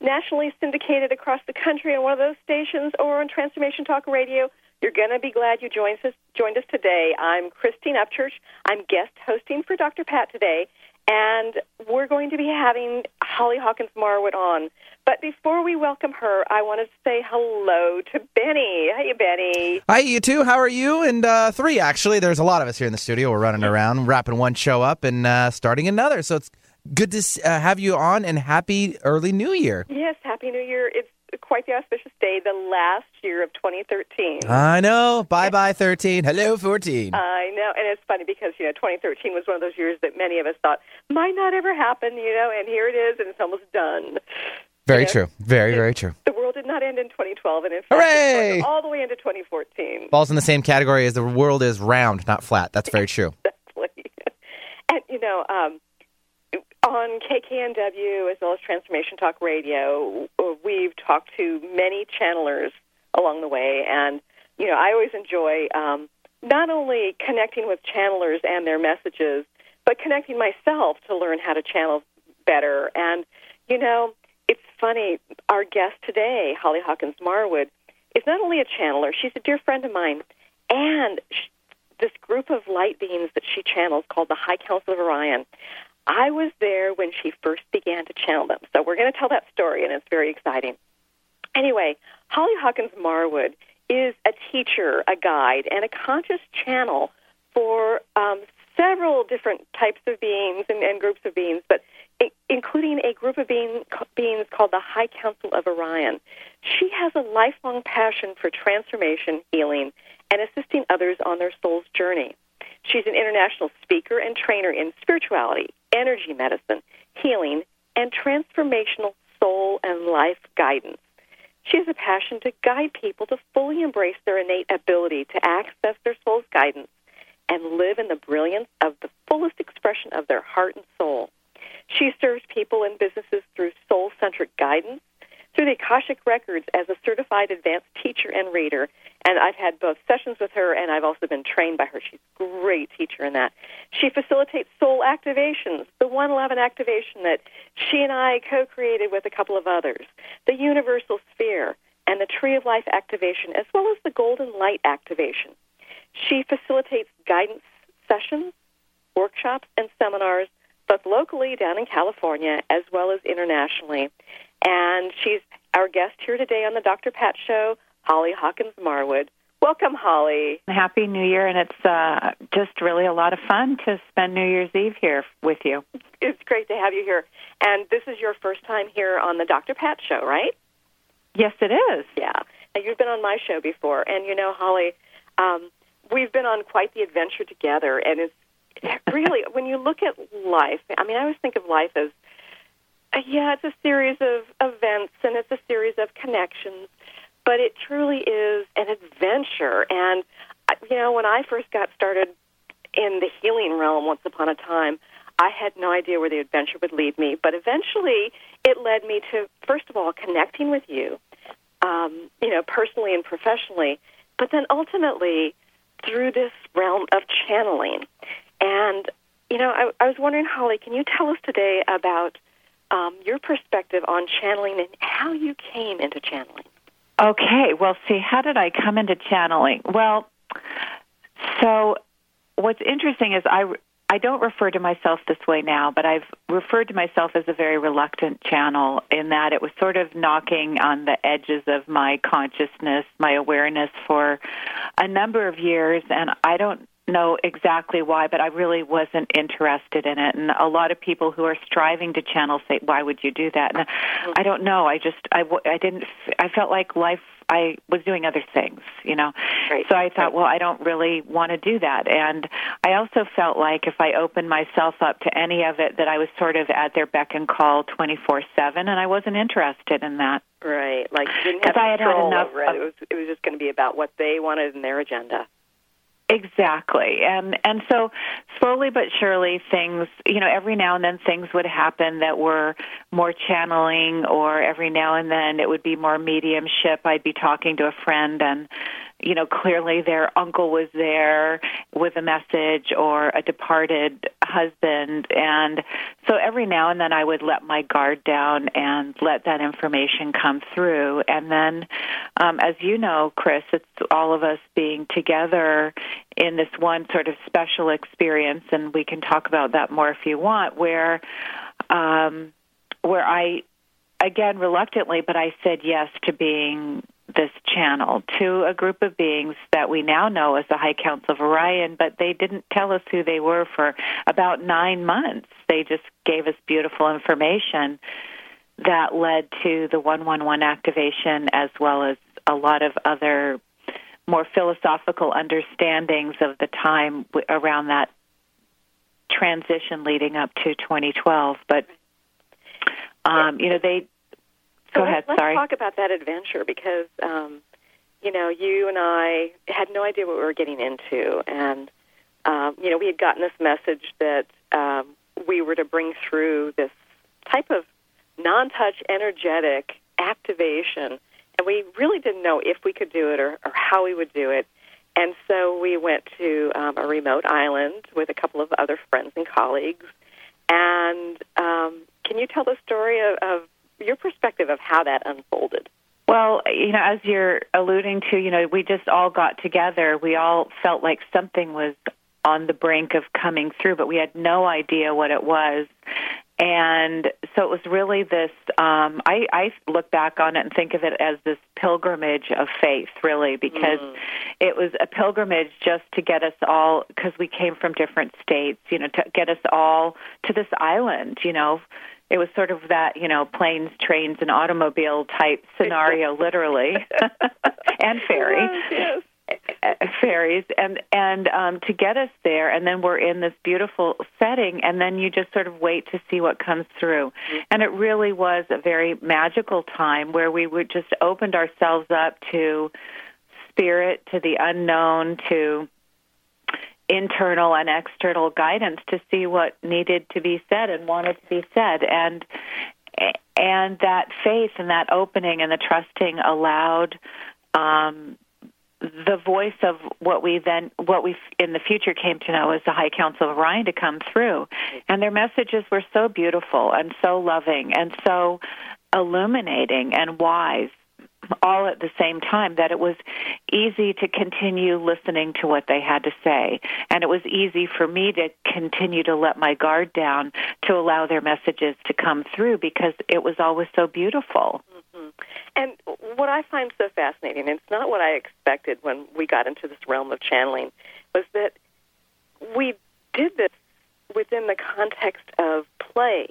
nationally syndicated across the country on one of those stations or on Transformation Talk Radio. You're going to be glad you joined us, joined us today. I'm Christine Upchurch. I'm guest hosting for Dr. Pat today, and we're going to be having Holly Hawkins Marwood on. But before we welcome her, I want to say hello to Benny. Hey, Benny. Hi, you two. How are you? And uh, three, actually. There's a lot of us here in the studio. We're running around, wrapping one show up and uh, starting another. So it's good to uh, have you on and happy early new year. Yes, happy new year. It's quite the auspicious day, the last year of 2013. I know. Bye bye 13. Hello 14. I know. And it's funny because, you know, 2013 was one of those years that many of us thought might not ever happen, you know, and here it is and it's almost done. Very you know? true. Very, very true. The world did not end in 2012, and in fact, Hooray! all the way into 2014. Falls in the same category as the world is round, not flat. That's very true. Exactly. and, you know, um, on KKNW as well as Transformation Talk Radio, we've talked to many channelers along the way, and you know I always enjoy um, not only connecting with channelers and their messages, but connecting myself to learn how to channel better. And you know, it's funny. Our guest today, Holly Hawkins Marwood, is not only a channeler; she's a dear friend of mine, and. She, this group of light beings that she channels called the High Council of Orion. I was there when she first began to channel them. So we're going to tell that story, and it's very exciting. Anyway, Holly Hawkins Marwood is a teacher, a guide, and a conscious channel for um, several different types of beings and, and groups of beings, but including a group of being, beings called the High Council of Orion. She has a lifelong passion for transformation, healing, and assisting others on their soul's journey. She's an international speaker and trainer in spirituality, energy medicine, healing, and transformational soul and life guidance. She has a passion to guide people to fully embrace their innate ability to access their soul's guidance and live in the brilliance of the fullest expression of their heart and soul. She serves people and businesses through soul centric guidance, through the Akashic Records as a certified advanced teacher and reader. And I've had both sessions with her, and I've also been trained by her. She's a great teacher in that. She facilitates soul activations, the 111 activation that she and I co created with a couple of others, the Universal Sphere, and the Tree of Life activation, as well as the Golden Light activation. She facilitates guidance sessions, workshops, and seminars, both locally down in California as well as internationally. And she's our guest here today on the Dr. Pat Show, Holly Hawkins Marwood. Welcome, Holly. Happy New Year, and it's uh, just really a lot of fun to spend New Year's Eve here with you. It's great to have you here. And this is your first time here on the Dr. Pat Show, right? Yes, it is. Yeah. And you've been on my show before. And, you know, Holly, um, we've been on quite the adventure together. And it's really, when you look at life, I mean, I always think of life as uh, yeah, it's a series of events and it's a series of connections, but it truly is an adventure. And, uh, you know, when I first got started in the healing realm once upon a time, I had no idea where the adventure would lead me. But eventually, it led me to, first of all, connecting with you, um, you know, personally and professionally, but then ultimately through this realm of channeling. And, you know, I, I was wondering, Holly, can you tell us today about um, your perspective on channeling and how you came into channeling. Okay, well, see, how did I come into channeling? Well, so what's interesting is I I don't refer to myself this way now, but I've referred to myself as a very reluctant channel in that it was sort of knocking on the edges of my consciousness, my awareness for a number of years, and I don't know exactly why, but I really wasn't interested in it. And a lot of people who are striving to channel say, "Why would you do that?" And I don't know. I just I I didn't. I felt like life. I was doing other things, you know. Right. So I thought, Right. well, I don't really want to do that. And I also felt like if I opened myself up to any of it, that I was sort of at their beck and call 24 7, and I wasn't interested in that. Right. Like you didn't have 'Cause I had had enough it. of- It was it was just going to be about what they wanted in their agenda. Exactly. And and so slowly but surely things, you know, every now and then things would happen that were more channeling or every now and then it would be more mediumship. I'd be talking to a friend and you know, clearly their uncle was there with a message or a departed husband. And so every now and then I would let my guard down and let that information come through. And then um as you know, Chris, it's all of us being together in this one sort of special experience. And we can talk about that more if you want where um where I again reluctantly but I said yes to being this channel to a group of beings that we now know as the High Council of Orion, but they didn't tell us who they were for about nine months. They just gave us beautiful information that led to the 111 activation as well as a lot of other more philosophical understandings of the time around that transition leading up to 2012. But, um, you know, they. So Go let's, ahead, let's talk about that adventure because, um, you know, you and I had no idea what we were getting into, and um, you know, we had gotten this message that um, we were to bring through this type of non-touch, energetic activation, and we really didn't know if we could do it or, or how we would do it. And so we went to um, a remote island with a couple of other friends and colleagues. And um, can you tell the story of, of your perspective of how that unfolded? Well, you know, as you're alluding to, you know, we just all got together. We all felt like something was on the brink of coming through, but we had no idea what it was. And so it was really this. Um, I, I look back on it and think of it as this pilgrimage of faith, really, because it was a pilgrimage just to get us all, because we came from different states, you know, to get us all to this island, you know. It was sort of that, you know, planes, trains, and automobile type scenario, literally, and ferry. Yes. uh, ferries. And and um to get us there and then we're in this beautiful setting and then you just sort of wait to see what comes through. And it really was a very magical time where we would just opened ourselves up to spirit to the unknown to internal and external guidance to see what needed to be said and wanted to be said. And and that faith and that opening and the trusting allowed um, the voice of what we then what we in the future came to know as the High Council of Orion to come through, and their messages were so beautiful and so loving and so illuminating and wise all at the same time that it was easy to continue listening to what they had to say. And it was easy for me to continue to let my guard down to allow their messages to come through because it was always so beautiful. Mm-hmm. And what I find so fascinating, and it's not what I expected when we got into this realm of channeling, was that we did this within the context of play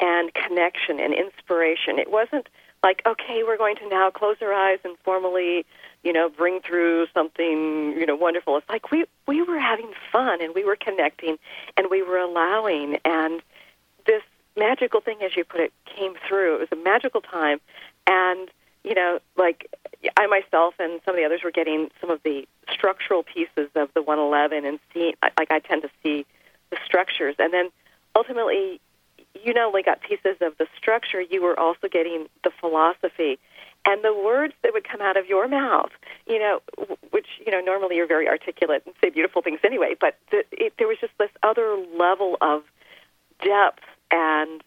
and connection and inspiration. It wasn't like, okay, we're going to now close our eyes and formally, you know, bring through something, you know, wonderful. It's like we we were having fun and we were connecting and we were allowing and this magical thing as you put it came through. It was a magical time and you know, like I myself and some of the others were getting some of the structural pieces of the 111 and seeing, like I tend to see the structures, and then ultimately, you not only got pieces of the structure, you were also getting the philosophy and the words that would come out of your mouth. You know, which you know normally you're very articulate and say beautiful things anyway, but the, it, there was just this other level of depth and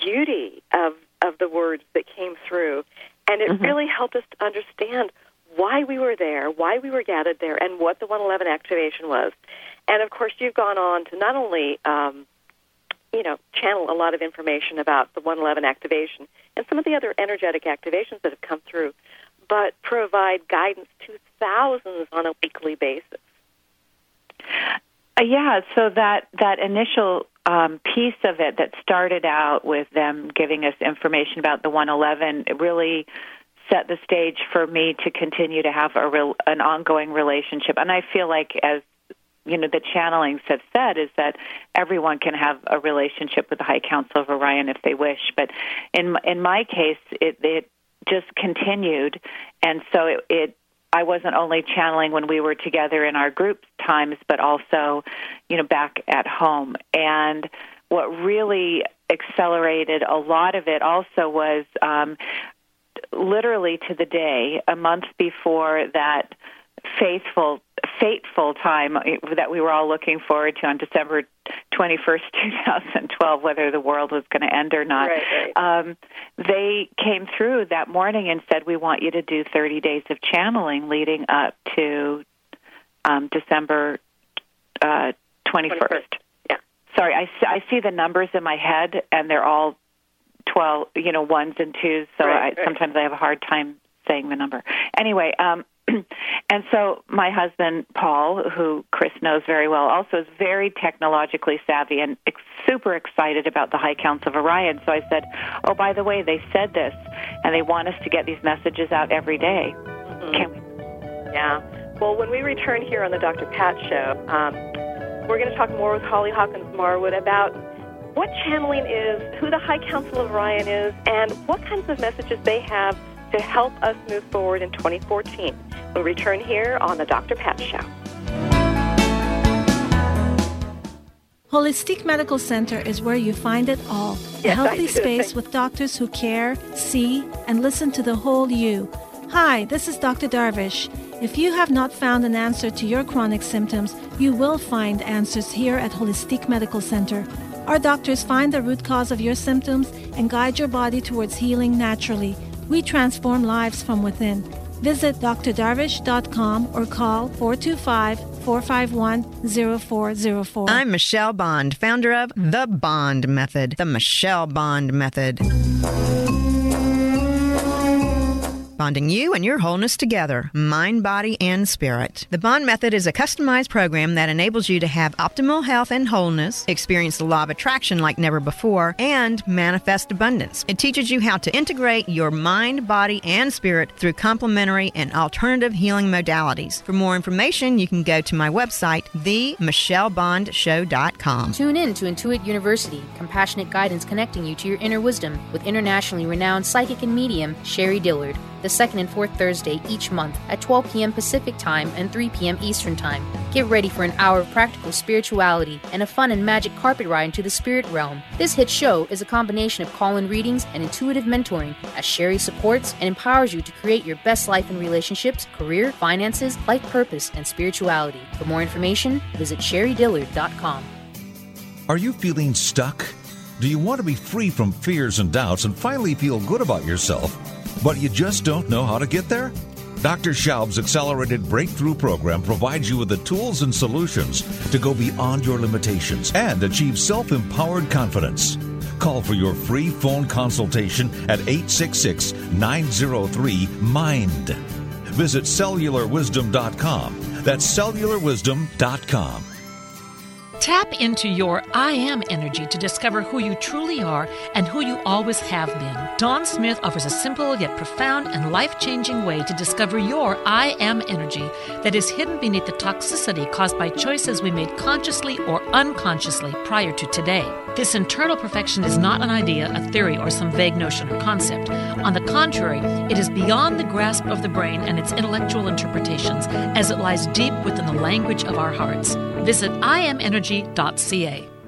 beauty of of the words that came through, and it really helped us to understand why we were there, why we were gathered there, and what the 111 activation was. And of course, you've gone on to not only um, you know, channel a lot of information about the 111 activation and some of the other energetic activations that have come through, but provide guidance to thousands on a weekly basis. Uh, yeah, so that that initial um, piece of it that started out with them giving us information about the 111 it really set the stage for me to continue to have a real, an ongoing relationship. And I feel like as you know the channelings have said is that everyone can have a relationship with the High Council of Orion if they wish. But in in my case, it it just continued, and so it, it I wasn't only channeling when we were together in our group times, but also, you know, back at home. And what really accelerated a lot of it also was um, literally to the day, a month before that faithful fateful time that we were all looking forward to on December 21st, 2012, whether the world was going to end or not. Right, right. Um, they came through that morning and said, We want you to do 30 days of channeling leading up to um, December uh, 21st. 21st. Yeah. Sorry, I, I see the numbers in my head, and they're all 12, you know, ones and twos, so right, I, sometimes I have a hard time saying the number. Anyway, um, and so my husband Paul, who Chris knows very well, also is very technologically savvy and ex- super excited about the High Council of Orion. So I said, "Oh, by the way, they said this, and they want us to get these messages out every day. Mm-hmm. Can we?" Yeah. Well, when we return here on the Dr. Pat Show, um, we're going to talk more with Holly Hawkins Marwood about what channeling is, who the High Council of Orion is, and what kinds of messages they have to help us move forward in 2014. We'll return here on the Dr. Pat Show. Holistic Medical Center is where you find it all. Yes, a healthy space with doctors who care, see, and listen to the whole you. Hi, this is Dr. Darvish. If you have not found an answer to your chronic symptoms, you will find answers here at Holistic Medical Center. Our doctors find the root cause of your symptoms and guide your body towards healing naturally. We transform lives from within. Visit drdarvish.com or call 425 451 0404. I'm Michelle Bond, founder of The Bond Method, the Michelle Bond Method. Bonding you and your wholeness together, mind, body, and spirit. The Bond Method is a customized program that enables you to have optimal health and wholeness, experience the law of attraction like never before, and manifest abundance. It teaches you how to integrate your mind, body, and spirit through complementary and alternative healing modalities. For more information, you can go to my website, themichellebondshow.com. Tune in to Intuit University, compassionate guidance connecting you to your inner wisdom with internationally renowned psychic and medium Sherrie Dillard, the second and fourth Thursday each month at 12 p.m. Pacific Time and 3 p.m. Eastern Time. Get ready for an hour of practical spirituality and a fun and magic carpet ride into the spirit realm. This hit show is a combination of call in readings and intuitive mentoring as Sherrie supports and empowers you to create your best life in relationships, career, finances, life purpose, and spirituality. For more information, visit sherrydillard.com. Are you feeling stuck? Do you want to be free from fears and doubts and finally feel good about yourself, but you just don't know how to get there? Dr. Schaub's accelerated breakthrough program provides you with the tools and solutions to go beyond your limitations and achieve self empowered confidence. Call for your free phone consultation at 866 903 MIND. Visit cellularwisdom.com. That's cellularwisdom.com. Tap into your I am energy to discover who you truly are and who you always have been. Dawn Smith offers a simple yet profound and life changing way to discover your I am energy that is hidden beneath the toxicity caused by choices we made consciously or unconsciously prior to today. This internal perfection is not an idea, a theory, or some vague notion or concept. On the contrary, it is beyond the grasp of the brain and its intellectual interpretations as it lies deep within the language of our hearts. Visit iamenergy.ca.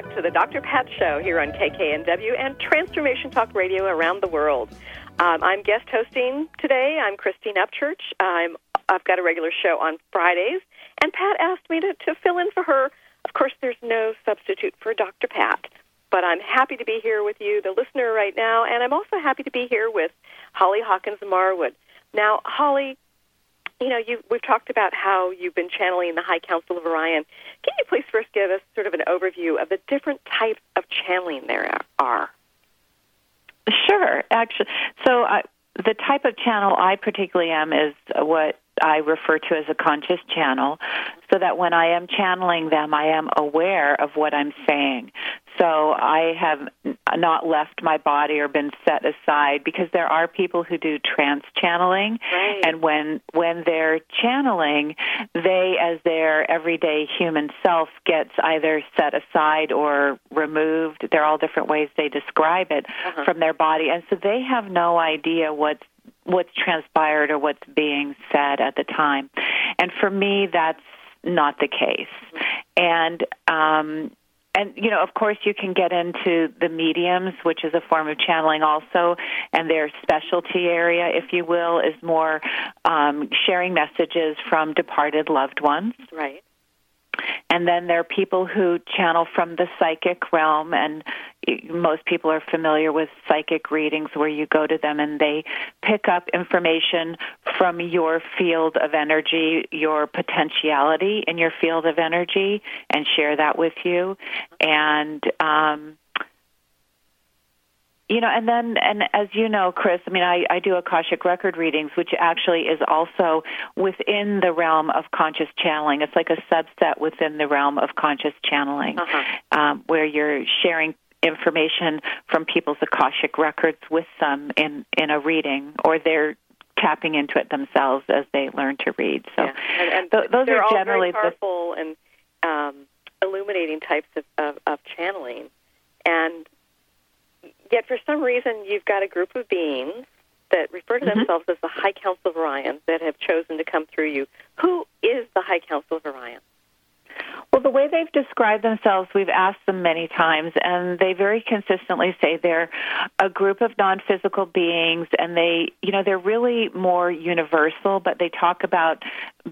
Back to the Dr. Pat Show here on KKNW and Transformation Talk Radio around the world. Um, I'm guest hosting today. I'm Christine Upchurch. I'm, I've got a regular show on Fridays, and Pat asked me to, to fill in for her. Of course, there's no substitute for Dr. Pat, but I'm happy to be here with you, the listener, right now, and I'm also happy to be here with Holly Hawkins Marwood. Now, Holly, you know, you, we've talked about how you've been channeling the High Council of Orion. Can you please first give us sort of an overview of the different types of channeling there are? Sure, actually. So, uh, the type of channel I particularly am is what I refer to as a conscious channel, so that when I am channeling them, I am aware of what I'm saying. So I have not left my body or been set aside because there are people who do trance channeling, right. and when when they're channeling, they, as their everyday human self, gets either set aside or removed. There are all different ways they describe it Uh-huh. from their body, and so they have no idea what's what's transpired or what's being said at the time. And for me, that's not the case. And um, and you know, of course, you can get into the mediums, which is a form of channeling also, and their specialty area, if you will, is more um, sharing messages from departed loved ones. Right. And then there are people who channel from the psychic realm, and most people are familiar with psychic readings where you go to them and they pick up information from your field of energy, your potentiality in your field of energy, and share that with you. And, um, you know, and then, and as you know, Chris, I mean, I, I do Akashic record readings, which actually is also within the realm of conscious channeling. It's like a subset within the realm of conscious channeling, Uh-huh. um, where you're sharing information from people's Akashic records with them in, in a reading, or they're tapping into it themselves as they learn to read. So yeah. and, and th- those are all generally very the powerful and um, illuminating types of, of, of channeling. And yet, for some reason, you've got a group of beings that refer to Mhm. themselves as the High Council of Orion that have chosen to come through you. Who is the High Council of Orion? Well, the way they've described themselves, we've asked them many times, and they very consistently say they're a group of non-physical beings, and they, you know, they're really more universal, but they talk about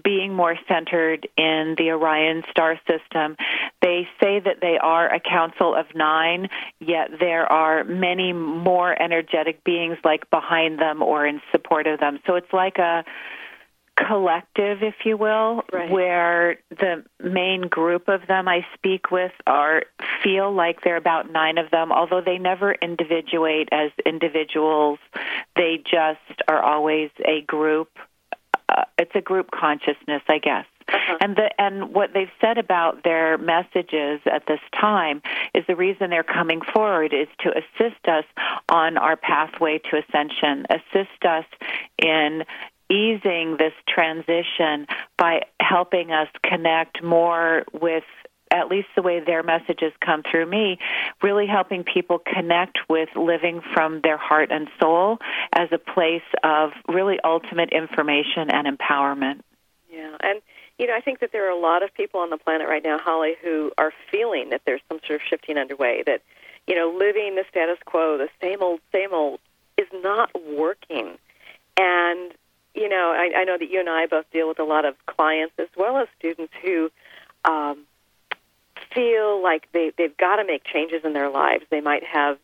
being more centered in the Orion star system. They say that they are a council of nine, yet there are many more energetic beings like behind them or in support of them. So it's like a collective, if you will, Right. where the main group of them I speak with are feel like there are about nine of them, although they never individuate as individuals. They just are always a group. Uh, it's a group consciousness, I guess. Uh-huh. And the and what they've said about their messages at this time is the reason they're coming forward is to assist us on our pathway to ascension, assist us in easing this transition by helping us connect more with at least the way their messages come through me, really helping people connect with living from their heart and soul as a place of really ultimate information and empowerment. Yeah, and you know, I think that there are a lot of people on the planet right now, Holly, who are feeling that there's some sort of shifting underway. That you know, living the status quo, the same old, same old, is not working. And you know, I, I know that you and I both deal with a lot of clients as well as students who um, feel like they they've got to make changes in their lives. They might have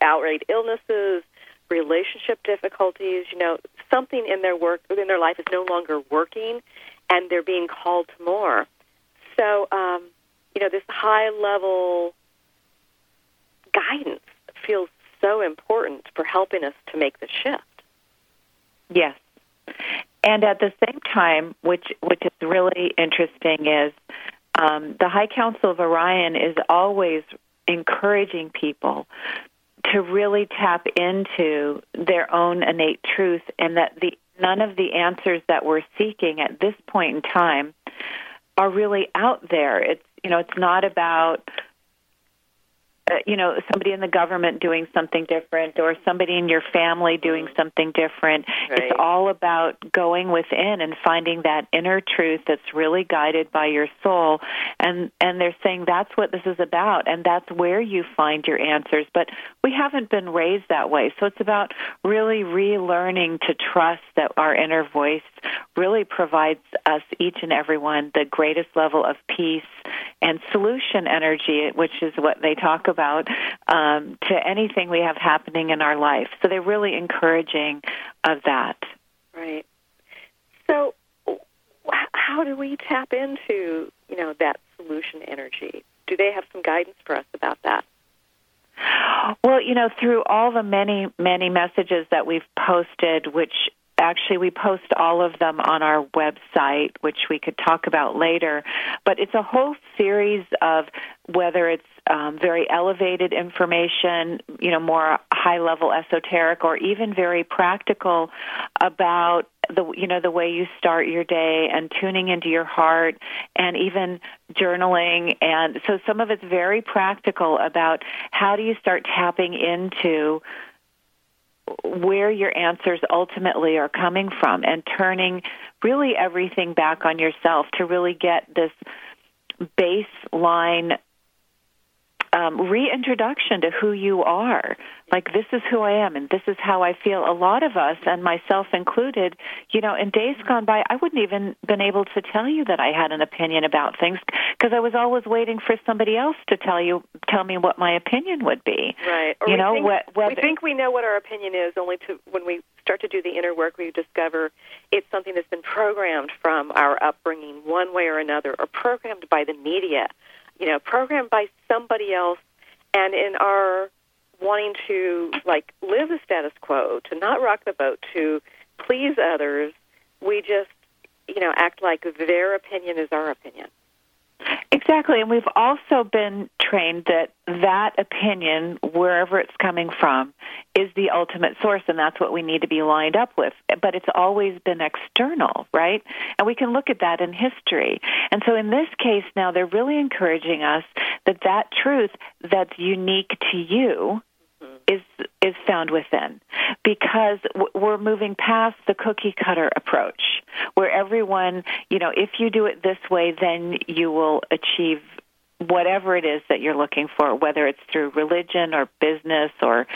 outright illnesses, relationship difficulties. You know, something in their work in their life is no longer working, and they're being called to more. So, um, you know, this high level guidance feels so important for helping us to make the shift. Yes. And at the same time, which which is really interesting, is um, the High Council of Orion is always encouraging people to really tap into their own innate truth, and that the none of the answers that we're seeking at this point in time are really out there. It's you know it's not about uh, you know somebody in the government doing something different or somebody in your family doing something different. Right. it's all about going within and finding that inner truth that's really guided by your soul. And and they're saying that's what this is about and that's where you find your answers. But we haven't been raised that way. So it's about really relearning to trust that our inner voice really provides us each and every one the greatest level of peace and solution energy, which is what they talk about, um, to anything we have happening in our life. So they're really encouraging of that. Right. So, how do we tap into you know that solution energy? Do they have some guidance for us about that? Well, you know, through all the many, many messages that we've posted, which actually we post all of them on our website, which we could talk about later. But it's a whole series of whether it's um, very elevated information, you know, more high level esoteric, or even very practical about the you know the way you start your day and tuning into your heart and even journaling. And so some of it's very practical about how do you start tapping into where your answers ultimately are coming from and turning really everything back on yourself to really get this baseline um, reintroduction to who you are. Like, this is who I am and this is how I feel. A lot of us, and myself included, you know, in days gone by, I wouldn't even been able to tell you that I had an opinion about things because I was always waiting for somebody else to tell you, tell me what my opinion would be. Right. Or You know, think, whether- we think we know what our opinion is, only to when we start to do the inner work, we discover it's something that's been programmed from our upbringing, one way or another, or programmed by the media. You know, programmed by somebody else, and in our wanting to like live the status quo, to not rock the boat, to please others, we just you know act like their opinion is our opinion. Exactly, and we've also been trained that that opinion, wherever it's coming from, is the ultimate source, and that's what we need to be lined up with. But it's always been external, right? And we can look at that in history. And so in this case now, they're really encouraging us that that truth that's unique to you mm-hmm. is is found within because we're moving past the cookie cutter approach where everyone you know if you do it this way then you will achieve whatever it is that you're looking for whether it's through religion or business or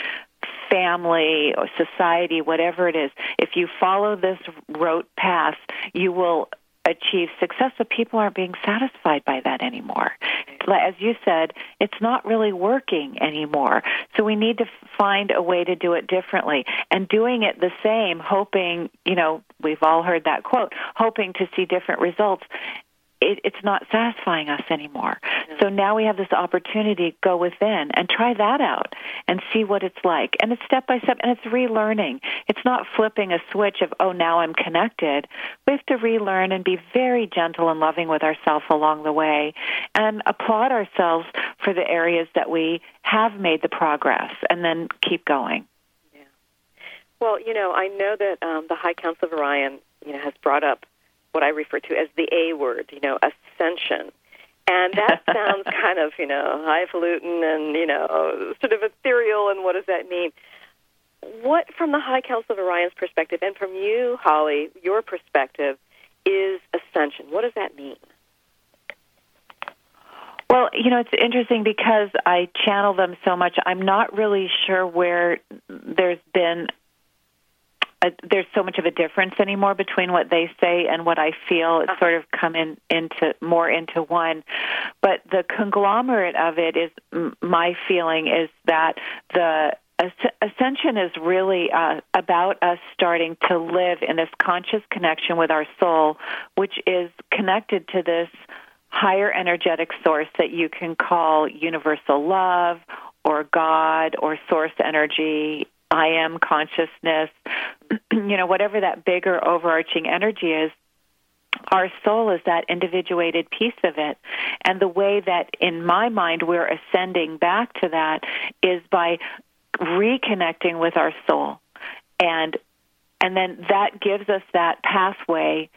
family or society whatever it is if you follow this rote path you will achieve success. But people aren't being satisfied by that anymore. As you said it's not really working anymore. So we need to find a way to do it differently. And doing it the same hoping you know we've all heard that quote hoping to see different results it, it's not satisfying us anymore. So now we have this opportunity to go within and try that out and see what it's like. And it's step by step, and it's relearning. It's not flipping a switch of, oh, now I'm connected. We have to relearn and be very gentle and loving with ourselves along the way and applaud ourselves for the areas that we have made the progress and then keep going. Well, you know, I know that um, the High Council of Orion, you know, has brought up what I refer to as the A word, you know, ascension. And that sounds kind of, you know, highfalutin and, you know, sort of ethereal, and what does that mean? What, from the High Council of Orion's perspective, and from you, Holly, your perspective, is ascension? What does that mean? Well, you know, it's interesting because I channel them so much. I'm not really sure where there's been there's so much of a difference anymore between what they say and what I feel. It's sort of come in into more into one. But the conglomerate of it is my feeling is that the Ascension is really uh, about us starting to live in this conscious connection with our soul, which is connected to this higher energetic source that you can call universal love or God or source energy, I am consciousness, you know, whatever that bigger overarching energy is, our soul is that individuated piece of it. And the way that, in my mind, we're ascending back to that is by reconnecting with our soul. And and then that gives us that pathway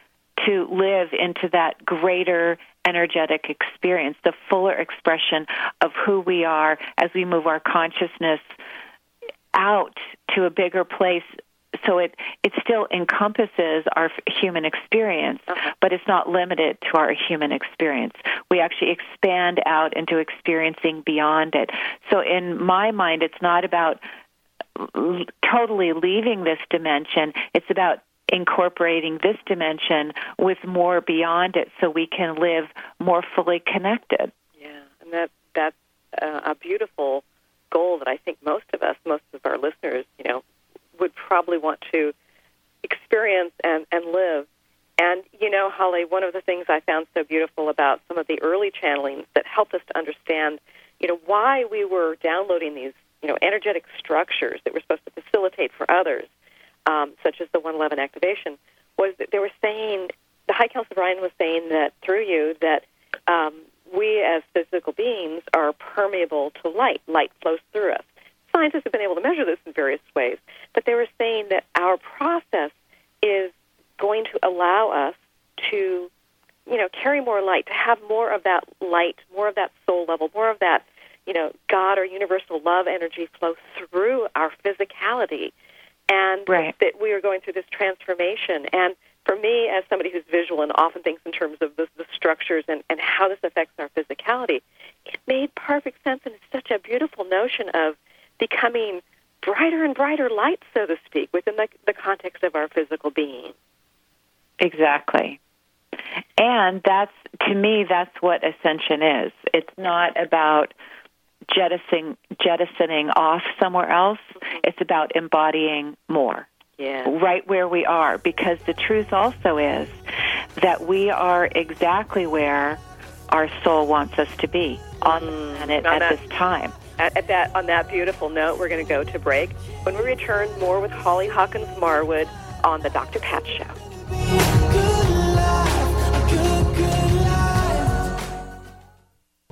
to live into that greater energetic experience, the fuller expression of who we are as we move our consciousness out to a bigger place so it it still encompasses our human experience, uh-huh. but it's not limited to our human experience. We actually expand out into experiencing beyond it. So in my mind, it's not about totally leaving this dimension. It's about incorporating this dimension with more beyond it, so we can live more fully connected. Yeah, and that that's uh, a beautiful goal that I think most of us, most of our listeners, you know, would probably want to experience and, and live. And, you know, Holly, one of the things I found so beautiful about some of the early channelings that helped us to understand, you know, why we were downloading these, you know, energetic structures that were supposed to facilitate for others, um, such as the 111 activation, was that they were saying, the High Council of Orion was saying that through you, that um, we as physical beings are permeable to light. Light flows through us scientists have been able to measure this in various ways, but they were saying that our process is going to allow us to, you know, carry more light, to have more of that light, more of that soul level, more of that, you know, God or universal love energy flow through our physicality, and right. that we are going through this transformation. And for me, as somebody who's visual and often thinks in terms of the, the structures and, and how this affects our physicality, it made perfect sense, and it's such a beautiful notion of becoming brighter and brighter lights, so to speak, within the, the context of our physical being. Exactly. And that's, to me, that's what ascension is. It's not about jettisoning, jettisoning off somewhere else, mm-hmm. it's about embodying more. Yeah. Right where we are. Because the truth also is that we are exactly where our soul wants us to be on mm, the planet at that, this time. At, at, that, on that beautiful note, we're going to go to break. When we return, more with Holly Hawkins Marwood on the Dr. Pat Show.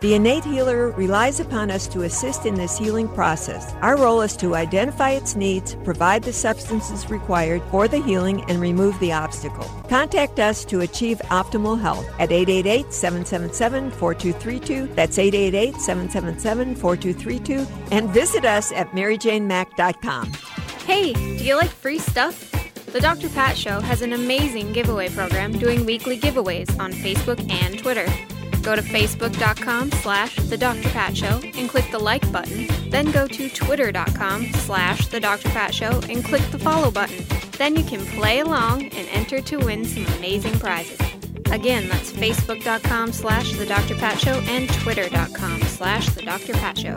The innate healer relies upon us to assist in this healing process. Our role is to identify its needs, provide the substances required for the healing, and remove the obstacle. Contact us to achieve optimal health at 888 777 4232. That's 888 777 4232. And visit us at maryjanemack.com. Hey, do you like free stuff? The Dr. Pat Show has an amazing giveaway program doing weekly giveaways on Facebook and Twitter. Go to facebook.com slash The Dr. Pat Show and click the like button. Then go to twitter.com slash The Dr. Pat Show and click the follow button. Then you can play along and enter to win some amazing prizes. Again, that's facebook.com slash The Dr. Pat Show and twitter.com slash The Dr. Pat Show.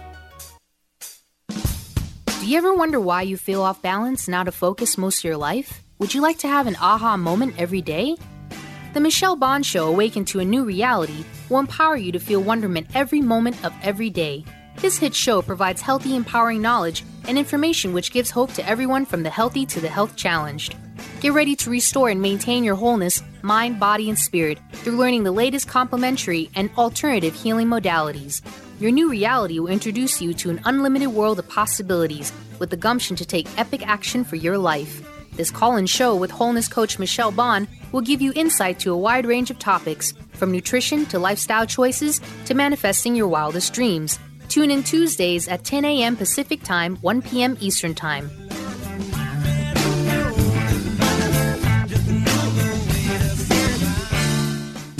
You ever wonder why you feel off balance and out of focus most of your life? Would you like to have an aha moment every day? The Michelle Bond Show Awaken to a New Reality will empower you to feel wonderment every moment of every day. This hit show provides healthy, empowering knowledge and information which gives hope to everyone from the healthy to the health challenged. Get ready to restore and maintain your wholeness mind, body, and spirit through learning the latest complementary and alternative healing modalities. Your new reality will introduce you to an unlimited world of possibilities with the gumption to take epic action for your life. This call in show with wholeness coach Michelle Bond will give you insight to a wide range of topics, from nutrition to lifestyle choices to manifesting your wildest dreams. Tune in Tuesdays at 10 a.m. Pacific Time, 1 p.m. Eastern Time.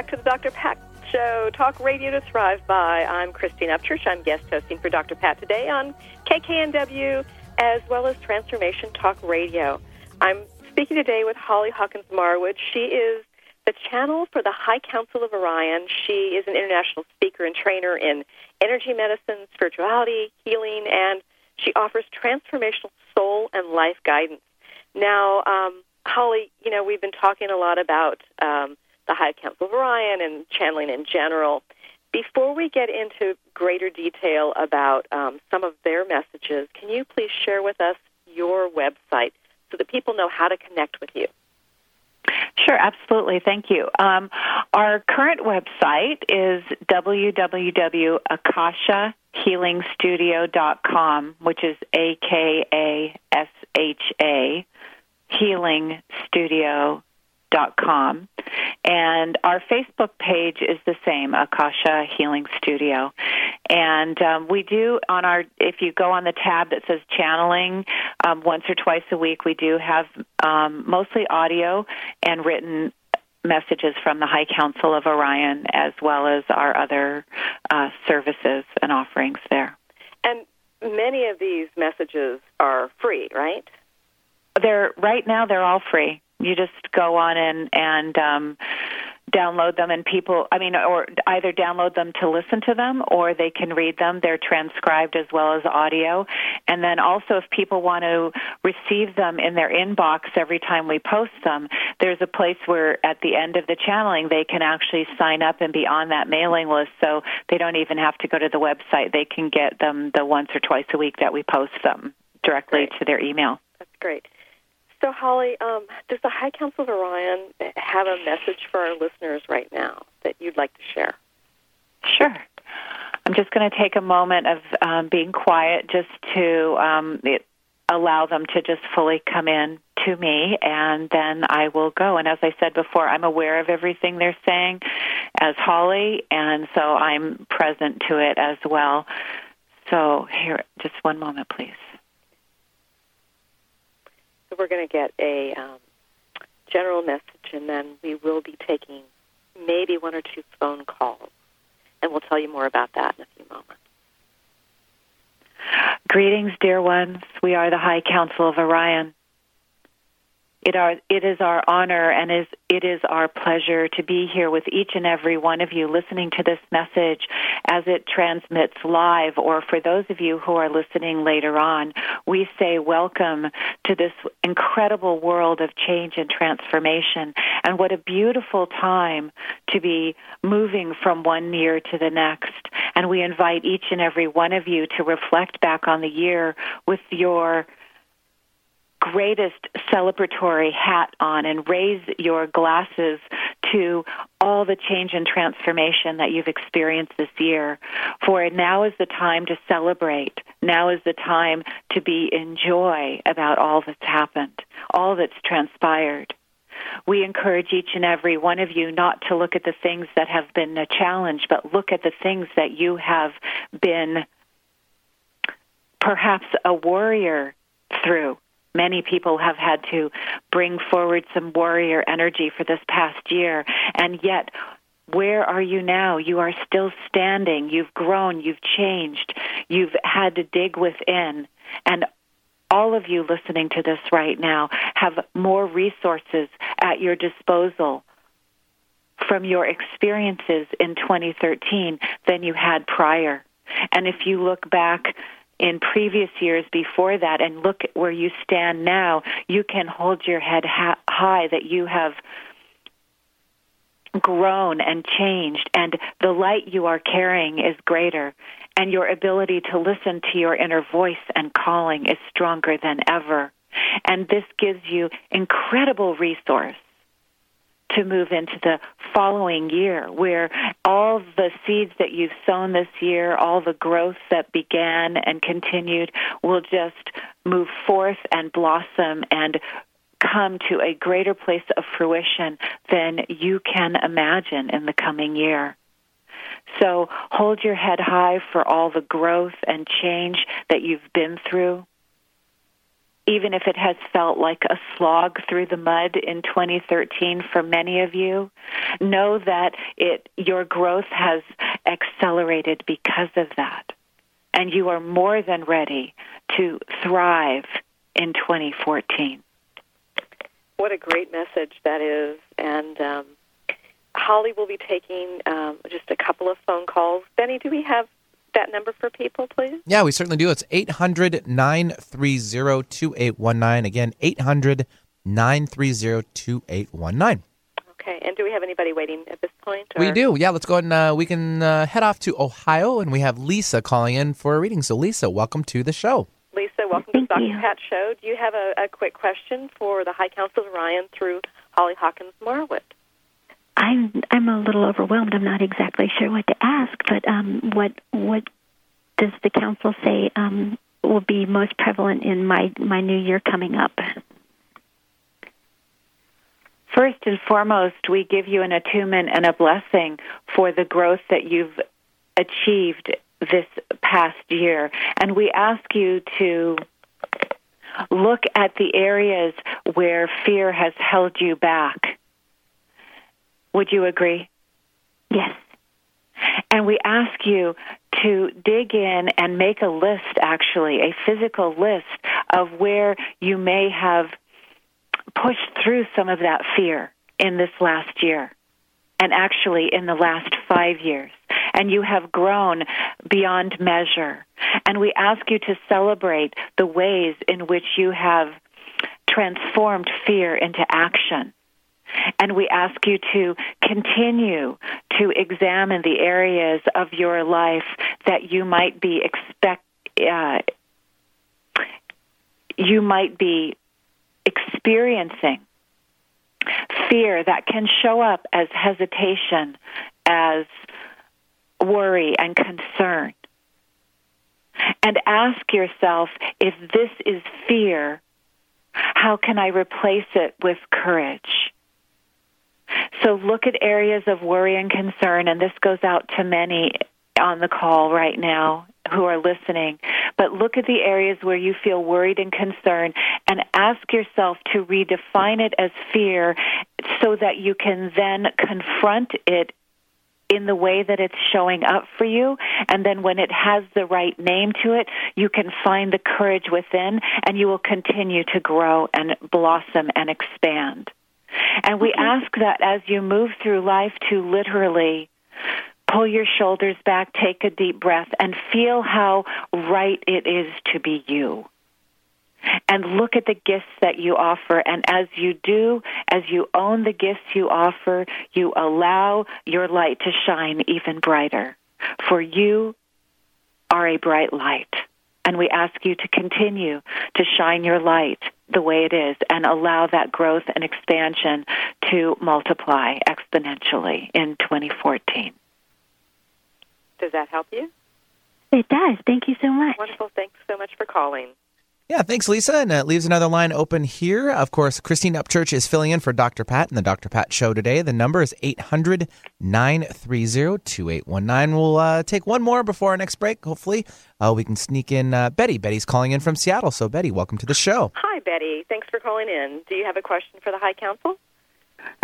back to the Dr. Pat Show, Talk Radio to Thrive By. I'm Christine Upchurch. I'm guest hosting for Dr. Pat today on KKNW as well as Transformation Talk Radio. I'm speaking today with Holly Hawkins Marwood. She is the channel for the High Council of Orion. She is an international speaker and trainer in energy medicine, spirituality, healing, and she offers transformational soul and life guidance. Now, um, Holly, you know, we've been talking a lot about um, the High Council of Orion and channeling in general. Before we get into greater detail about um, some of their messages, can you please share with us your website so that people know how to connect with you? Sure, absolutely. Thank you. Um, our current website is www.akashahealingstudio.com, which is A K A S H A healing studio dot com and our facebook page is the same akasha healing studio. And um, we do on our if you go on the tab that says channeling um, once or twice a week we do have um, mostly audio and written messages from the high council of orion as well as our other uh, services and offerings there. And many of these messages are free right? They're right now they're all free you just go on and and um, download them, and people, I mean, or either download them to listen to them, or they can read them. They're transcribed as well as audio. And then also, if people want to receive them in their inbox every time we post them, there's a place where at the end of the channeling they can actually sign up and be on that mailing list. So they don't even have to go to the website. They can get them the once or twice a week that we post them directly Great. to their email. That's great. So, Holly, um, does the High Council of Orion have a message for our listeners right now that you'd like to share? Sure. I'm just going to take a moment of um, being quiet just to um, it, allow them to just fully come in to me, and then I will go. And as I said before, I'm aware of everything they're saying as Holly, and so I'm present to it as well. So, here, just one moment, please. So we're going to get a um, general message, and then we will be taking maybe one or two phone calls, and we'll tell you more about that in a few moments. Greetings, dear ones. We are the High Council of Orion. It, are, it is our honor and is, it is our pleasure to be here with each and every one of you listening to this message as it transmits live, or for those of you who are listening later on, we say welcome to this incredible world of change and transformation. And what a beautiful time to be moving from one year to the next. And we invite each and every one of you to reflect back on the year with your greatest celebratory hat on and raise your glasses to all the change and transformation that you've experienced this year. For now is the time to celebrate. Now is the time to be in joy about all that's happened, all that's transpired. We encourage each and every one of you not to look at the things that have been a challenge, but look at the things that you have been perhaps a warrior through many people have had to bring forward some warrior energy for this past year, and yet where are you now? You are still standing. You've grown. You've changed. You've had to dig within. And all of you listening to this right now have more resources at your disposal from your experiences in 2013 than you had prior. And if you look back in previous years before that and look at where you stand now, you can hold your head ha- high that you have grown and changed, and the light you are carrying is greater, and your ability to listen to your inner voice and calling is stronger than ever. And this gives you incredible resource to move into the following year where all the seeds that you've sown this year, all the growth that began and continued will just move forth and blossom and come to a greater place of fruition than you can imagine in the coming year. So hold your head high for all the growth and change that you've been through. Even if it has felt like a slog through the mud in 2013 for many of you, know that it, your growth has accelerated because of that. And you are more than ready to thrive in 2014 what a great message that is. And um, Holly will be taking um, just a couple of phone calls. Benny, do we have that number for people, please? Yeah, we certainly do. It's 800 930 2819. Again, 800 930 2819. Okay, and do we have anybody waiting at this point? Or? We do. Yeah, let's go ahead and uh, we can uh, head off to Ohio, and we have Lisa calling in for a reading. So, Lisa, welcome to the show. Lisa, welcome Thank to the Dr. Pat Show. Do you have a, a, quick question for the High Council of Orion through Holly Hawkins Marwood? I'm I'm a little overwhelmed. I'm not exactly sure what to ask, but um, what what does the council say um, will be most prevalent in my my new year coming up? First and foremost, we give you an attunement and a blessing for the growth that you've achieved this past year. And we ask you to look at the areas where fear has held you back. Would you agree? Yes. And we ask you to dig in and make a list, actually, a physical list of where you may have pushed through some of that fear in this last year and actually in the last five years and you have grown beyond measure. And we ask you to celebrate the ways in which you have transformed fear into action. And we ask you to continue to examine the areas of your life that you might be expect uh, you might be experiencing fear that can show up as hesitation, as worry and concern. And ask yourself if this is fear, how can I replace it with courage? So look at areas of worry and concern, and this goes out to many on the call right now who are listening. But look at the areas where you feel worried and concerned and ask yourself to redefine it as fear so that you can then confront it in the way that it's showing up for you. And then when it has the right name to it, you can find the courage within and you will continue to grow and blossom and expand. And we mm-hmm. ask that as you move through life to literally pull your shoulders back, take a deep breath, and feel how right it is to be you and look at the gifts that you offer. And as you do, as you own the gifts you offer, you allow your light to shine even brighter. For you are a bright light. And we ask you to continue to shine your light the way it is and allow that growth and expansion to multiply exponentially in 2014. Does that help you? It does. Thank you so much. Wonderful. Thanks so much for calling. Yeah, thanks, Lisa. And it leaves another line open here. Of course, Christine Upchurch is filling in for Dr. Pat in the Dr. Pat Show today. The number is 800 930 2819. We'll uh, take one more before our next break. Hopefully, uh, we can sneak in uh, Betty. Betty's calling in from Seattle. So, Betty, welcome to the show. Hi, Betty. Thanks for calling in. Do you have a question for the High Council?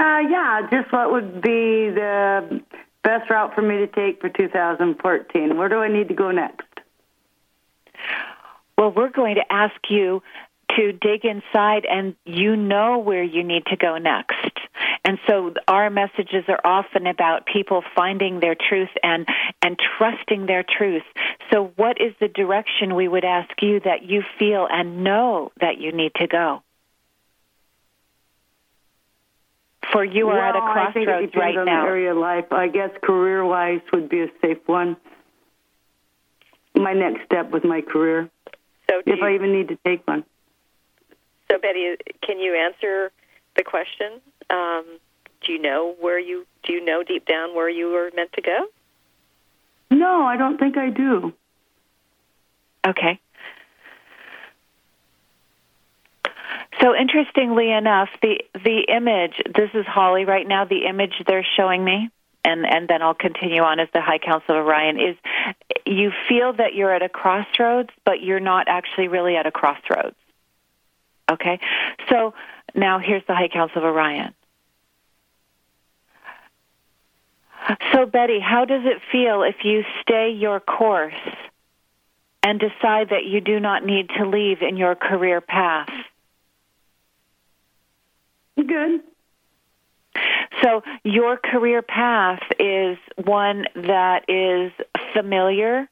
Uh, yeah, just what would be the best route for me to take for 2014? Where do I need to go next? Well, we're going to ask you to dig inside and you know where you need to go next. And so our messages are often about people finding their truth and and trusting their truth. So what is the direction we would ask you that you feel and know that you need to go? For you are well, at a I think it crossroads right on now. Area of life. I guess career wise would be a safe one. My next step with my career. So if I even need to take one. So, Betty, can you answer the question? Um, do you know where you do you know deep down where you were meant to go? No, I don't think I do. Okay. So interestingly enough, the the image this is Holly right now. The image they're showing me, and and then I'll continue on as the High Council of Orion is. You feel that you're at a crossroads, but you're not actually really at a crossroads. Okay, so now here's the High Council of Orion. So Betty, how does it feel if you stay your course and decide that you do not need to leave in your career path? Good. So your career path is one that is familiar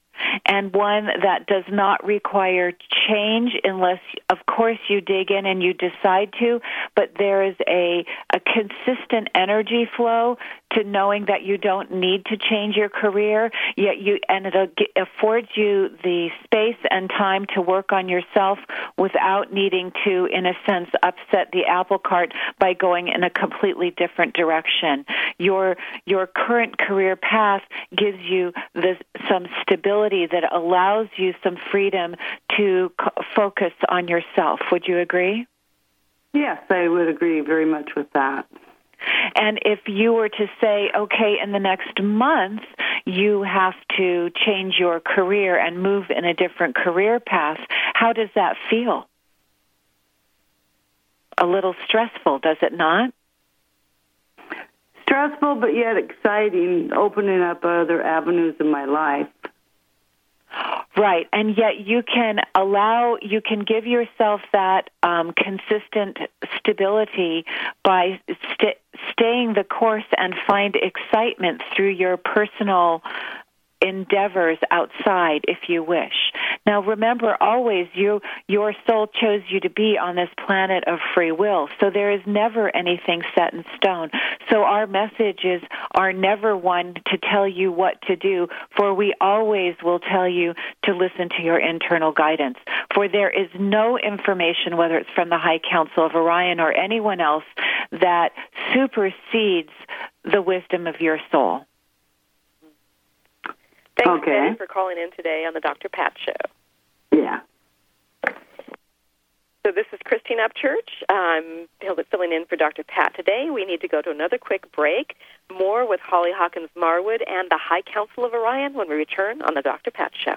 and one that does not require change unless of course you dig in and you decide to but there is a a consistent energy flow to knowing that you don't need to change your career yet you and it affords you the space and time to work on yourself without needing to in a sense upset the apple cart by going in a completely different direction. Your your current career path gives you the some stability that allows you some freedom to focus on yourself would you agree Yes, I would agree very much with that. And if you were to say, okay, in the next month, you have to change your career and move in a different career path, how does that feel? A little stressful, does it not? Stressful, but yet exciting, opening up other avenues in my life. Right, and yet you can allow, you can give yourself that um, consistent stability by st- staying the course and find excitement through your personal endeavors outside if you wish. Now remember always you your soul chose you to be on this planet of free will. So there is never anything set in stone. So our messages are never one to tell you what to do, for we always will tell you to listen to your internal guidance. For there is no information whether it's from the High Council of Orion or anyone else that supersedes the wisdom of your soul. Thanks, Okay. Betty, for calling in today on the Dr. Pat Show. Yeah. So this is Christine Upchurch. I'm filling in for Dr. Pat today. We need to go to another quick break. More with Holly Hawkins Marwood and the High Council of Orion when we return on the Dr. Pat Show.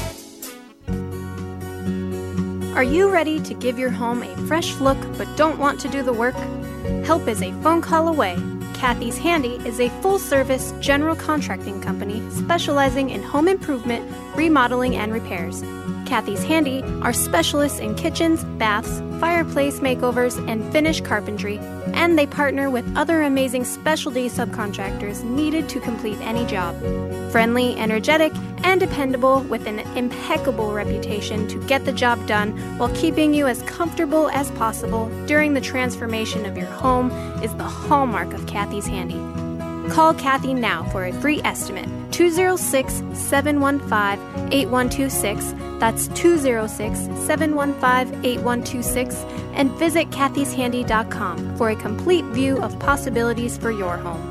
Are you ready to give your home a fresh look but don't want to do the work? Help is a phone call away. Kathy's Handy is a full service general contracting company specializing in home improvement, remodeling, and repairs. Kathy's Handy are specialists in kitchens, baths, fireplace makeovers, and finish carpentry. And they partner with other amazing specialty subcontractors needed to complete any job. Friendly, energetic, and dependable with an impeccable reputation to get the job done while keeping you as comfortable as possible during the transformation of your home is the hallmark of Kathy's Handy. Call Kathy now for a free estimate 206 715 8126. That's 206 715 8126. And visit kathyshandy.com for a complete view of possibilities for your home.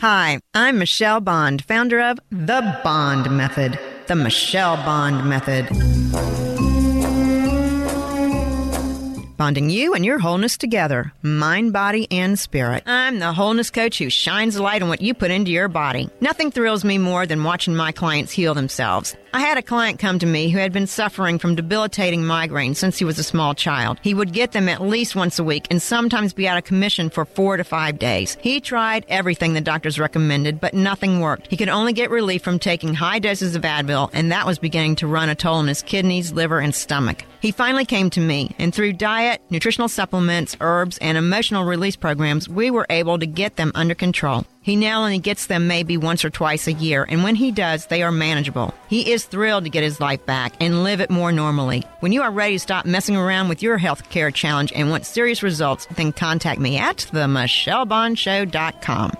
Hi, I'm Michelle Bond, founder of The Bond Method, the Michelle Bond Method. Bonding you and your wholeness together, mind, body, and spirit. I'm the wholeness coach who shines light on what you put into your body. Nothing thrills me more than watching my clients heal themselves. I had a client come to me who had been suffering from debilitating migraines since he was a small child. He would get them at least once a week and sometimes be out of commission for four to five days. He tried everything the doctors recommended, but nothing worked. He could only get relief from taking high doses of Advil, and that was beginning to run a toll on his kidneys, liver, and stomach. He finally came to me, and through diet, nutritional supplements, herbs, and emotional release programs, we were able to get them under control. He now only gets them maybe once or twice a year, and when he does, they are manageable. He is thrilled to get his life back and live it more normally. When you are ready to stop messing around with your health care challenge and want serious results, then contact me at themichellebondshow.com.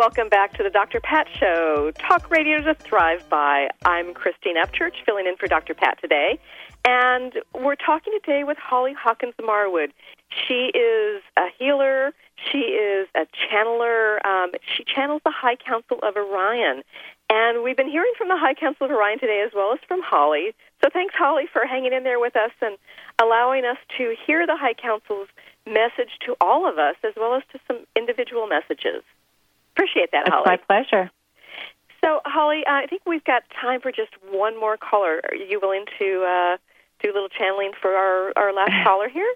Welcome back to the Dr. Pat Show, talk radio to thrive by. I'm Christine Upchurch, filling in for Dr. Pat today, and we're talking today with Holly Hawkins Marwood. She is a healer. She is a channeler. Um, she channels the High Council of Orion, and we've been hearing from the High Council of Orion today as well as from Holly. So thanks, Holly, for hanging in there with us and allowing us to hear the High Council's message to all of us, as well as to some individual messages. Appreciate that, it's Holly. my pleasure. So, Holly, I think we've got time for just one more caller. Are you willing to uh, do a little channeling for our, our last caller here?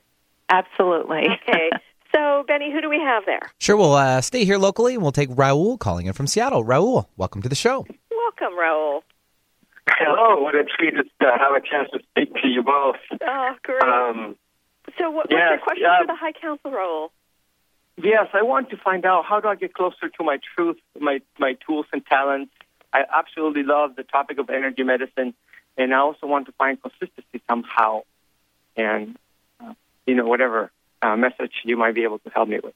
Absolutely. Okay. So, Benny, who do we have there? Sure, we'll uh, stay here locally and we'll take Raul calling in from Seattle. Raul, welcome to the show. Welcome, Raul. Hello, what a treat to have a chance to speak to you both. Oh, great. Um, so, what, what's yes, your question yeah. for the High Council, Raul? Yes, I want to find out how do I get closer to my truth, my my tools and talents. I absolutely love the topic of energy medicine, and I also want to find consistency somehow, and uh, you know whatever uh, message you might be able to help me with.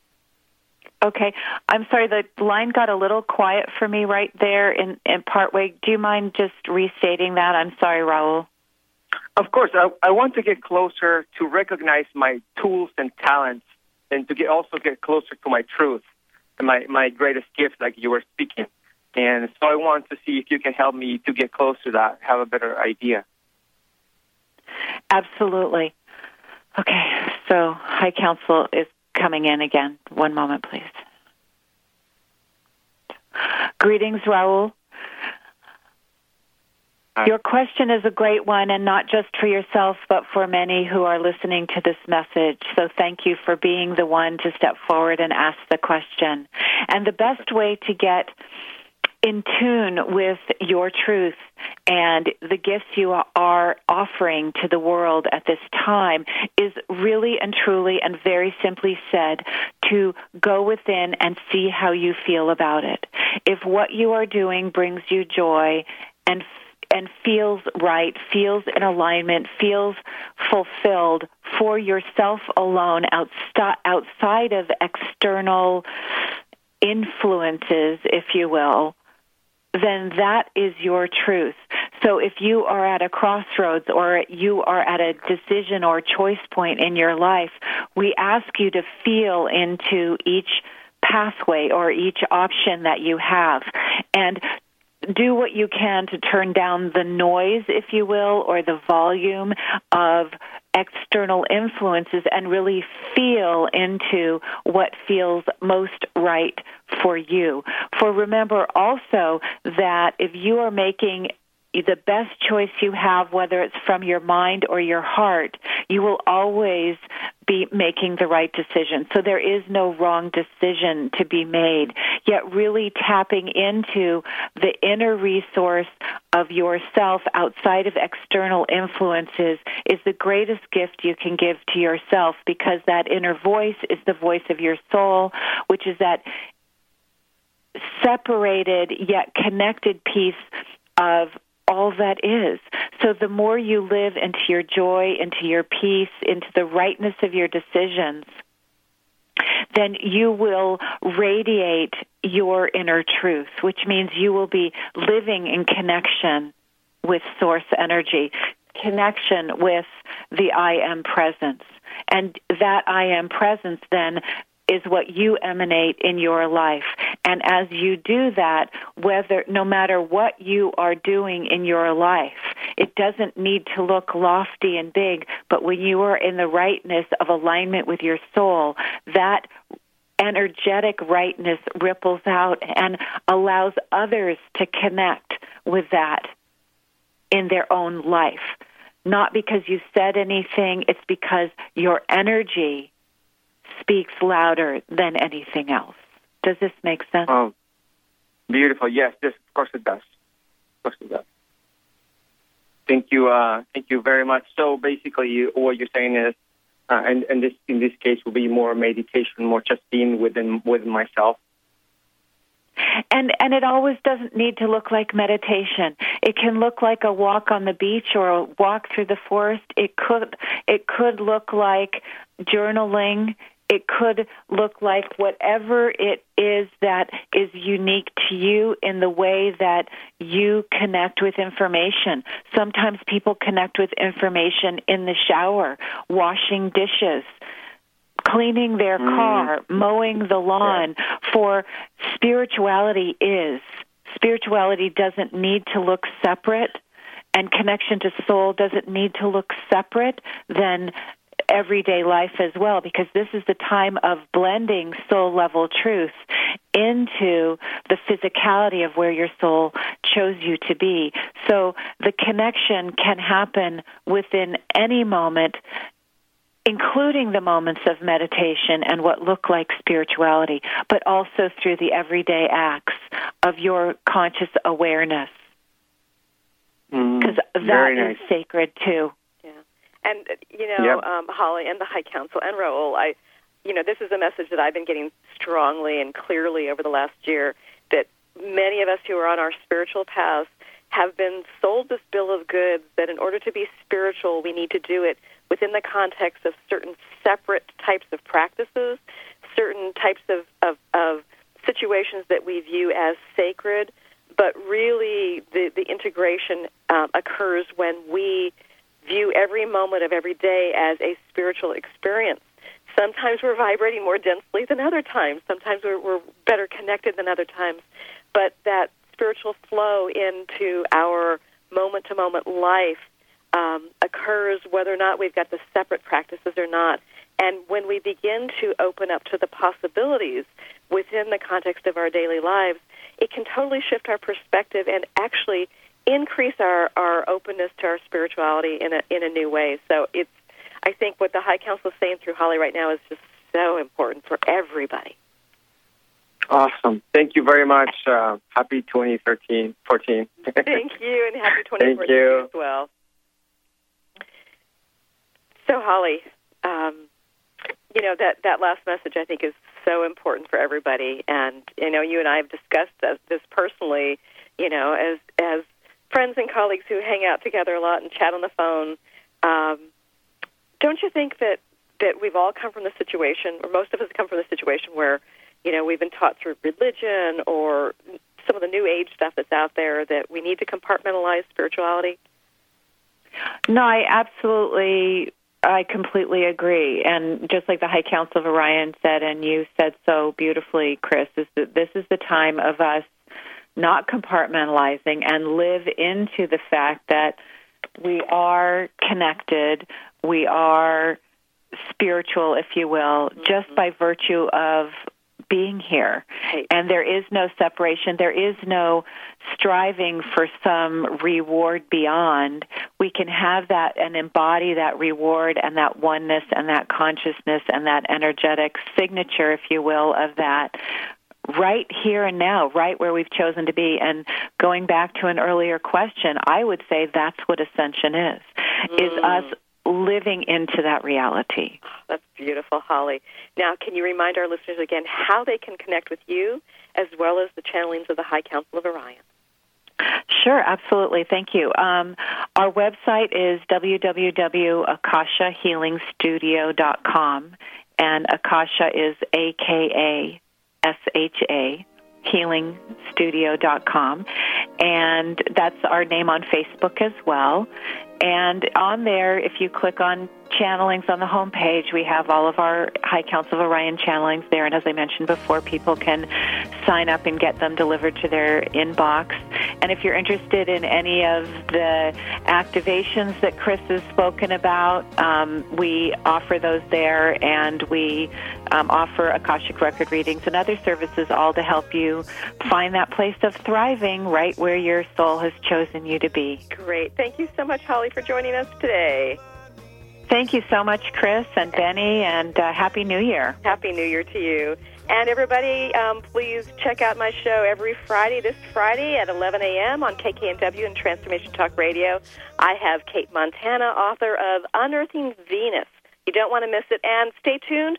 Okay, I'm sorry. The line got a little quiet for me right there in, in part way. Do you mind just restating that? I'm sorry, Raul. Of course, I, I want to get closer to recognize my tools and talents, and to get also get closer to my truth and my my greatest gift, like you were speaking. And so I want to see if you can help me to get closer to that, have a better idea. Absolutely. Okay, so High Council is coming in again. One moment, please. Greetings, Raul. Your question is a great one, and not just for yourself, but for many who are listening to this message. So thank you for being the one to step forward and ask the question. And the best way to get in tune with your truth and the gifts you are offering to the world at this time is really and truly and very simply said to go within and see how you feel about it. If what you are doing brings you joy and and feels right, feels in alignment, feels fulfilled for yourself alone outside of external influences, if you will, then that is your truth. So if you are at a crossroads or you are at a decision or choice point in your life, we ask you to feel into each pathway or each option that you have and do what you can to turn down the noise, if you will, or the volume of external influences and really feel into what feels most right for you. For remember also that if you are making the best choice you have, whether it's from your mind or your heart, you will always be making the right decision. So there is no wrong decision to be made. Yet really tapping into the inner resource of yourself outside of external influences is the greatest gift you can give to yourself because that inner voice is the voice of your soul, which is that separated yet connected piece of all that is. So the more you live into your joy, into your peace, into the rightness of your decisions, then you will radiate your inner truth, which means you will be living in connection with source energy, connection with the I am presence. And that I am presence then is what you emanate in your life. And as you do that, whether, no matter what you are doing in your life, it doesn't need to look lofty and big, but when you are in the rightness of alignment with your soul, that energetic rightness ripples out and allows others to connect with that in their own life. Not because you said anything, it's because your energy speaks louder than anything else. Does this make sense? Oh, beautiful. Yes, this of course it does. Of course it does. Thank you. Uh, thank you very much. So basically, you, what you're saying is, uh, and, and this in this case will be more meditation, more just being within within myself. And and it always doesn't need to look like meditation. It can look like a walk on the beach or a walk through the forest. It could it could look like journaling it could look like whatever it is that is unique to you in the way that you connect with information. Sometimes people connect with information in the shower, washing dishes, cleaning their mm. car, mowing the lawn. Yeah. For spirituality is spirituality doesn't need to look separate and connection to soul doesn't need to look separate than everyday life as well because this is the time of blending soul level truth into the physicality of where your soul chose you to be. So the connection can happen within any moment including the moments of meditation and what look like spirituality, but also through the everyday acts of your conscious awareness. Because mm, that nice. is sacred too. And you know, yep. um, Holly and the High Council and Raul, I, you know, this is a message that I've been getting strongly and clearly over the last year that many of us who are on our spiritual paths have been sold this bill of goods that in order to be spiritual, we need to do it within the context of certain separate types of practices, certain types of, of, of situations that we view as sacred. But really, the, the integration um, occurs when we view every moment of every day as a spiritual experience. Sometimes we're vibrating more densely than other times. Sometimes we're, we're better connected than other times. But that spiritual flow into our moment to moment life um, occurs whether or not we've got the separate practices or not. And when we begin to open up to the possibilities within the context of our daily lives, it can totally shift our perspective and actually increase our, our openness to our spirituality in a in a new way. So it's I think what the High Council is saying through Holly right now is just so important for everybody. Awesome. Thank you very much. Uh, happy 2013, 14. Thank you, and happy 2014 as well. So, Holly, um, you know that that last message I think is so important for everybody, and you know you and I have discussed this, this personally. You know, as as friends and colleagues who hang out together a lot and chat on the phone. Um, don't you think that that we've all come from the situation, or most of us come from the situation where, you know, we've been taught through religion or some of the new age stuff that's out there that we need to compartmentalize spirituality? No, I absolutely, I completely agree. And just like the High Council of Orion said, and you said so beautifully, Chris, is that this is the time of us not compartmentalizing and live into the fact that we are connected, we are spiritual, if you will, mm-hmm. just by virtue of being here. Right. And there is no separation. There is no striving for some reward beyond. We can have that and embody that reward and that oneness and that consciousness and that energetic signature, if you will, of that right here and now, right where we've chosen to be. And going back to an earlier question, I would say that's what ascension is. Mm. Is us living into that reality. That's beautiful, Holly. Now, can you remind our listeners again how they can connect with you as well as the channelings of the High Council of Orion? Sure, absolutely. Thank you. Um, our website is www.akashahealingstudio.com, and Akasha is A K A S H A healingstudio.com and that's our name on Facebook as well. And on there, if you click on channelings on the homepage. we have all of our High Council of Orion channelings there. And as I mentioned before, people can sign up and get them delivered to their inbox. And if you're interested in any of the activations that Chris has spoken about, um, we offer those there and we um, offer Akashic record readings and other services all to help you find that place of thriving right where your soul has chosen you to be. Great. Thank you so much, Holly, for joining us today. Thank you so much, Chris and Benny, and uh, Happy New Year. Happy New Year to you. And everybody, um, please check out my show every Friday, this Friday at 11 a.m. on KKNW and Transformation Talk Radio. I have Kate Montana, author of Unearthing Venus. You don't want to miss it. And stay tuned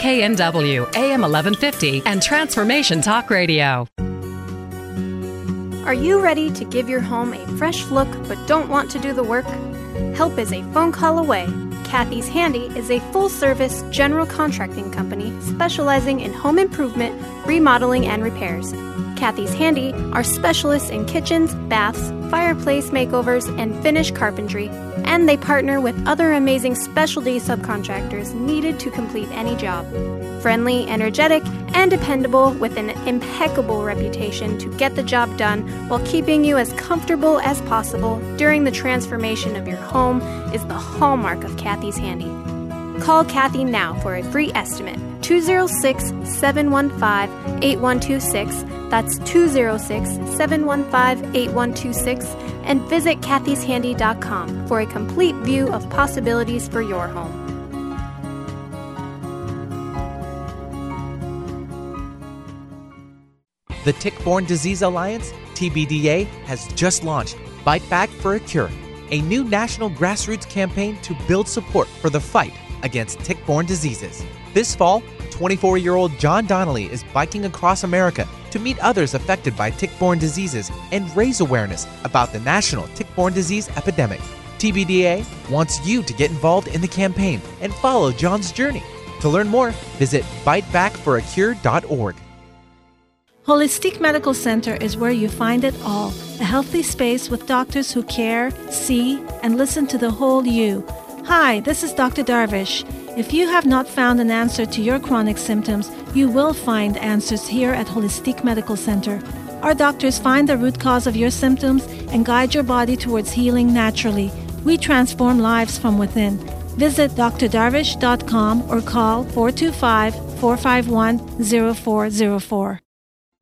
KKNW, AM 1150, and Transformation Talk Radio. Are you ready to give your home a fresh look but don't want to do the work? Help is a phone call away. Kathy's Handy is a full service general contracting company specializing in home improvement, remodeling, and repairs. Kathy's Handy are specialists in kitchens, baths, fireplace makeovers, and finish carpentry, and they partner with other amazing specialty subcontractors needed to complete any job. Friendly, energetic, and dependable with an impeccable reputation to get the job done while keeping you as comfortable as possible during the transformation of your home is the hallmark of Kathy's Handy. Call Kathy now for a free estimate 206 715 8126. That's 206 715 8126. And visit kathyshandy.com for a complete view of possibilities for your home. The Tick Borne Disease Alliance, TBDA, has just launched Bite Back for a Cure, a new national grassroots campaign to build support for the fight against tick borne diseases. This fall, 24 year old John Donnelly is biking across America to meet others affected by tick borne diseases and raise awareness about the national tick borne disease epidemic. TBDA wants you to get involved in the campaign and follow John's journey. To learn more, visit bitebackforacure.org. Holistic Medical Center is where you find it all a healthy space with doctors who care, see, and listen to the whole you Hi, this is Dr. Darvish. If you have not found an answer to your chronic symptoms, you will find answers here at Holistic Medical Center. Our doctors find the root cause of your symptoms and guide your body towards healing naturally. We transform lives from within. Visit drdarvish.com or call 425 451 0404.